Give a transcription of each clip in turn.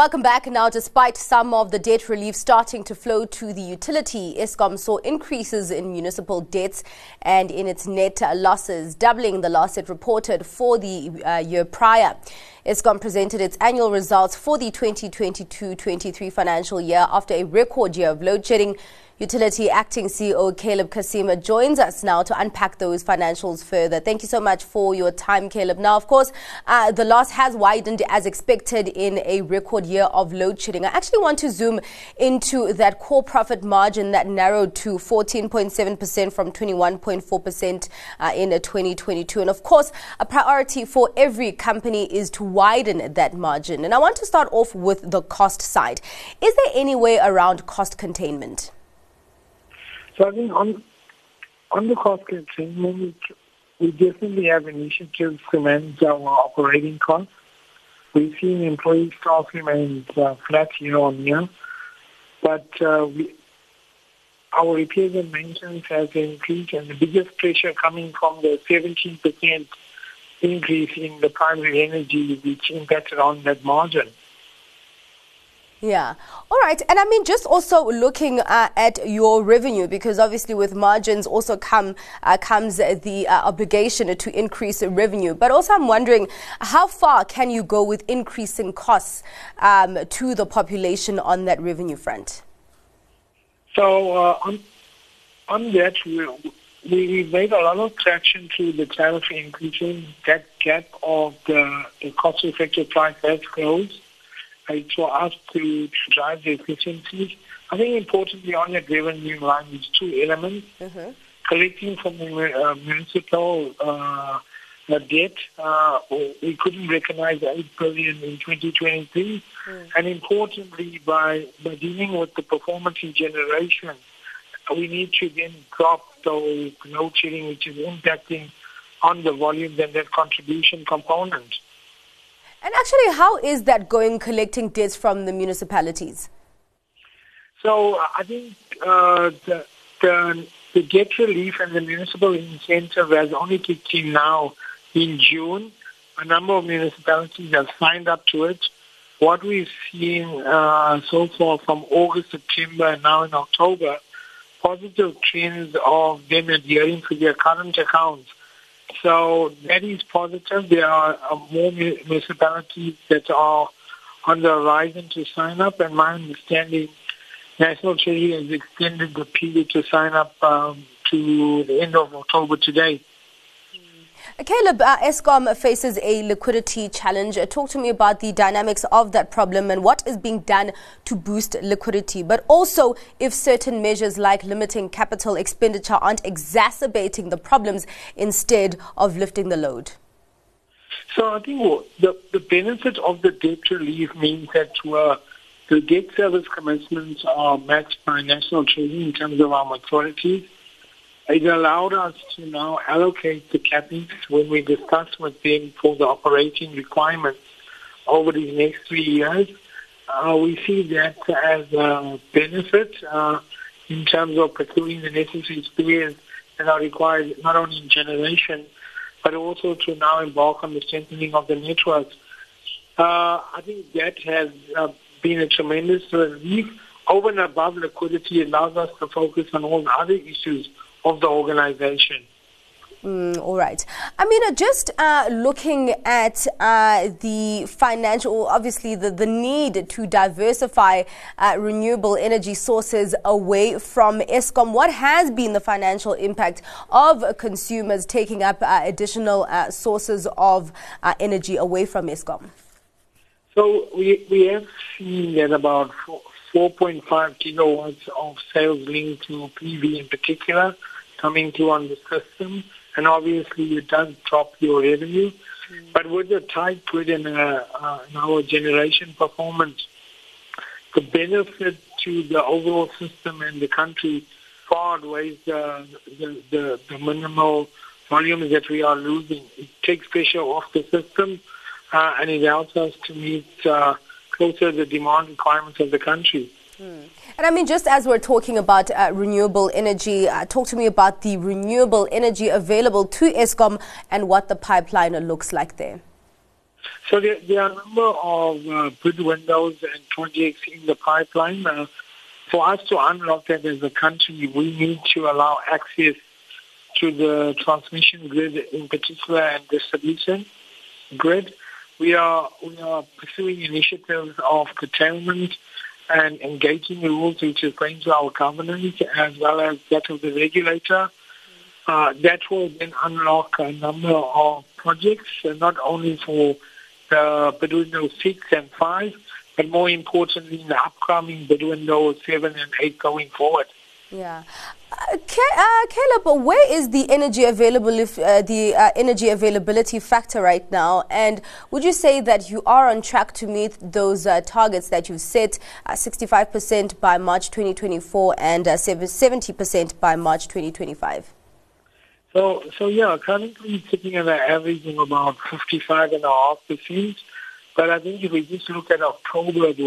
Welcome back. Now, despite some of the debt relief starting to flow to the utility, Eskom saw increases in municipal debts and in its net losses, doubling the loss it reported for the uh, year prior. Eskom presented its annual results for the 2022-23 financial year after a record year of load shedding. Utility Acting CEO Calib Casima joins us now to unpack those financials further. Thank you so much for your time, Calib. Now, of course, uh, the loss has widened as expected in a record year of load shedding. I actually want to zoom into that core profit margin that narrowed to 14.7% from 21.4% uh, in 2022. And of course, a priority for every company is to widen that margin. And I want to start off with the cost side. Is there any way around cost containment? So I think on on the cost containment, we definitely have initiatives to manage our operating costs. We've seen employee staff remain uh, flat year on year, but uh, we, our repairs and maintenance has increased, and the biggest pressure coming from the 17% increase in the primary energy, which impacted on that margin. Yeah. All right. And I mean, just also looking uh, at your revenue, because obviously with margins also come uh, comes the uh, obligation to increase revenue. But also, I'm wondering how far can you go with increasing costs um, to the population on that revenue front? So uh, on on that, we, we made a lot of traction through the tariff increasing. That gap of the, the cost-effective price has closed it's for us to, to drive the efficiencies. I think importantly on that revenue line is two elements. Mm-hmm. Collecting from the uh, municipal uh, debt, uh, we couldn't recognize 8 billion in 2023. Mm. And importantly, by, by dealing with the performance in generation, we need to then drop those load shedding, which is impacting on the volume and that contribution component. And actually, how is that going collecting debts from the municipalities? So I think uh, the, the, the debt relief and the municipal incentive has only kicked in now in June. A number of municipalities have signed up to it. What we've seen uh, so far from August, September, and now in October, positive trends of them adhering to their current accounts so that is positive. There are uh, more municipalities that are on the horizon to sign up, and my understanding, National Treasury has extended the period to sign up um, to the end of October today. Calib, uh, Eskom faces a liquidity challenge. Talk to me about the dynamics of that problem and what is being done to boost liquidity, but also if certain measures like limiting capital expenditure aren't exacerbating the problems instead of lifting the load. So I think well, the, the benefit of the debt relief means that uh, the debt service commencements are matched by national treasury in terms of our maturities. It allowed us to now allocate the capex when we discuss with them for the operating requirements over these next three years. Uh, we see that as a benefit uh, in terms of procuring the necessary spares that are required not only in generation, but also to now embark on the strengthening of the networks. Uh, I think that has uh, been a tremendous relief. Over and above liquidity, it allows us to focus on all the other issues of the organization. Mm, all right. I mean, uh, just uh, looking at uh, the financial, obviously, the, the need to diversify uh, renewable energy sources away from Eskom, what has been the financial impact of consumers taking up uh, additional uh, sources of energy away from Eskom? So, we, we have seen that about 4.5 gigawatts of sales linked to PV in particular coming to on the system, and obviously it does drop your revenue. Mm. But with the tight grid and uh, uh, our generation performance, the benefit to the overall system and the country far outweighs the, the, the, the minimal volumes that we are losing. It takes pressure off the system uh, and it helps us to meet uh, closer the demand requirements of the country. Hmm. And I mean, just as we're talking about uh, renewable energy, uh, talk to me about the renewable energy available to Eskom and what the pipeline looks like there. So there, there are a number of uh, bid windows and projects in the pipeline. Uh, for us to unlock that as a country, we need to allow access to the transmission grid in particular and distribution grid. We are we are pursuing initiatives of curtailment and engaging rules which going to our governance as well as that of the regulator. Uh, that will then unlock a number of projects, not only for the bid window 6 and 5, but more importantly in the upcoming bid window 7 and 8 going forward. Yeah. Uh, uh, Calib, where is the energy available if, uh, the uh, energy availability factor right now? And would you say that you are on track to meet those uh, targets that you've set, 65% uh, by March 2024 and 70% by March 2025? So, so yeah, currently sitting at an average of about 55 and a half percent. But I think if we just look at October, it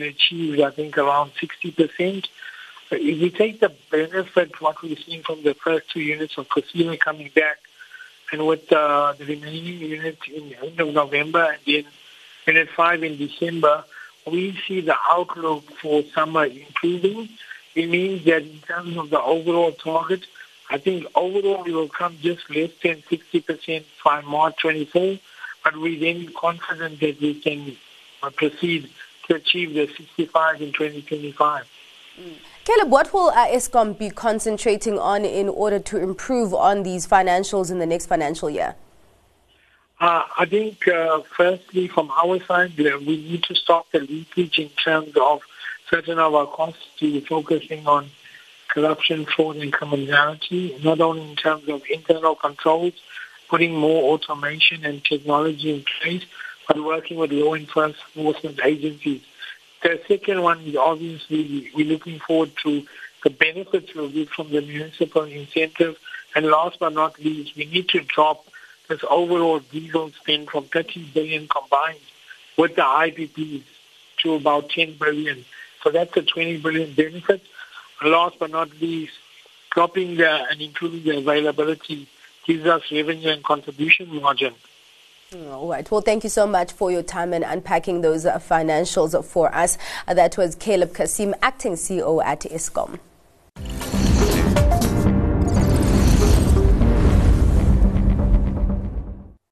achieved, I think, around 60%. If we take the benefit, what we've seen from the first two units of Kusile coming back, and with uh, the remaining unit in the end of November and then unit 5 in December, we see the outlook for summer improving. It means that in terms of the overall target, I think overall we will come just less than 60% by March 24, but we're then confident that we can uh, proceed to achieve the 65 in 2025. Calib, what will uh, Eskom be concentrating on in order to improve on these financials in the next financial year? Uh, I think, uh, firstly, from our side, we need to stop the leakage in terms of certain of our costs to focusing on corruption, fraud, and criminality, not only in terms of internal controls, putting more automation and technology in place, but working with law enforcement agencies the second one is obviously we're looking forward to the benefits we'll get from the municipal incentive. And last but not least, we need to drop this overall diesel spend from 30 billion combined with the IPPs to about 10 billion. So that's a 20 billion benefit. And last but not least, dropping the and improving the availability gives us revenue and contribution margin. All right. Well, thank you so much for your time and unpacking those uh, financials for us. Uh, that was Calib Cassim, acting CEO at Eskom.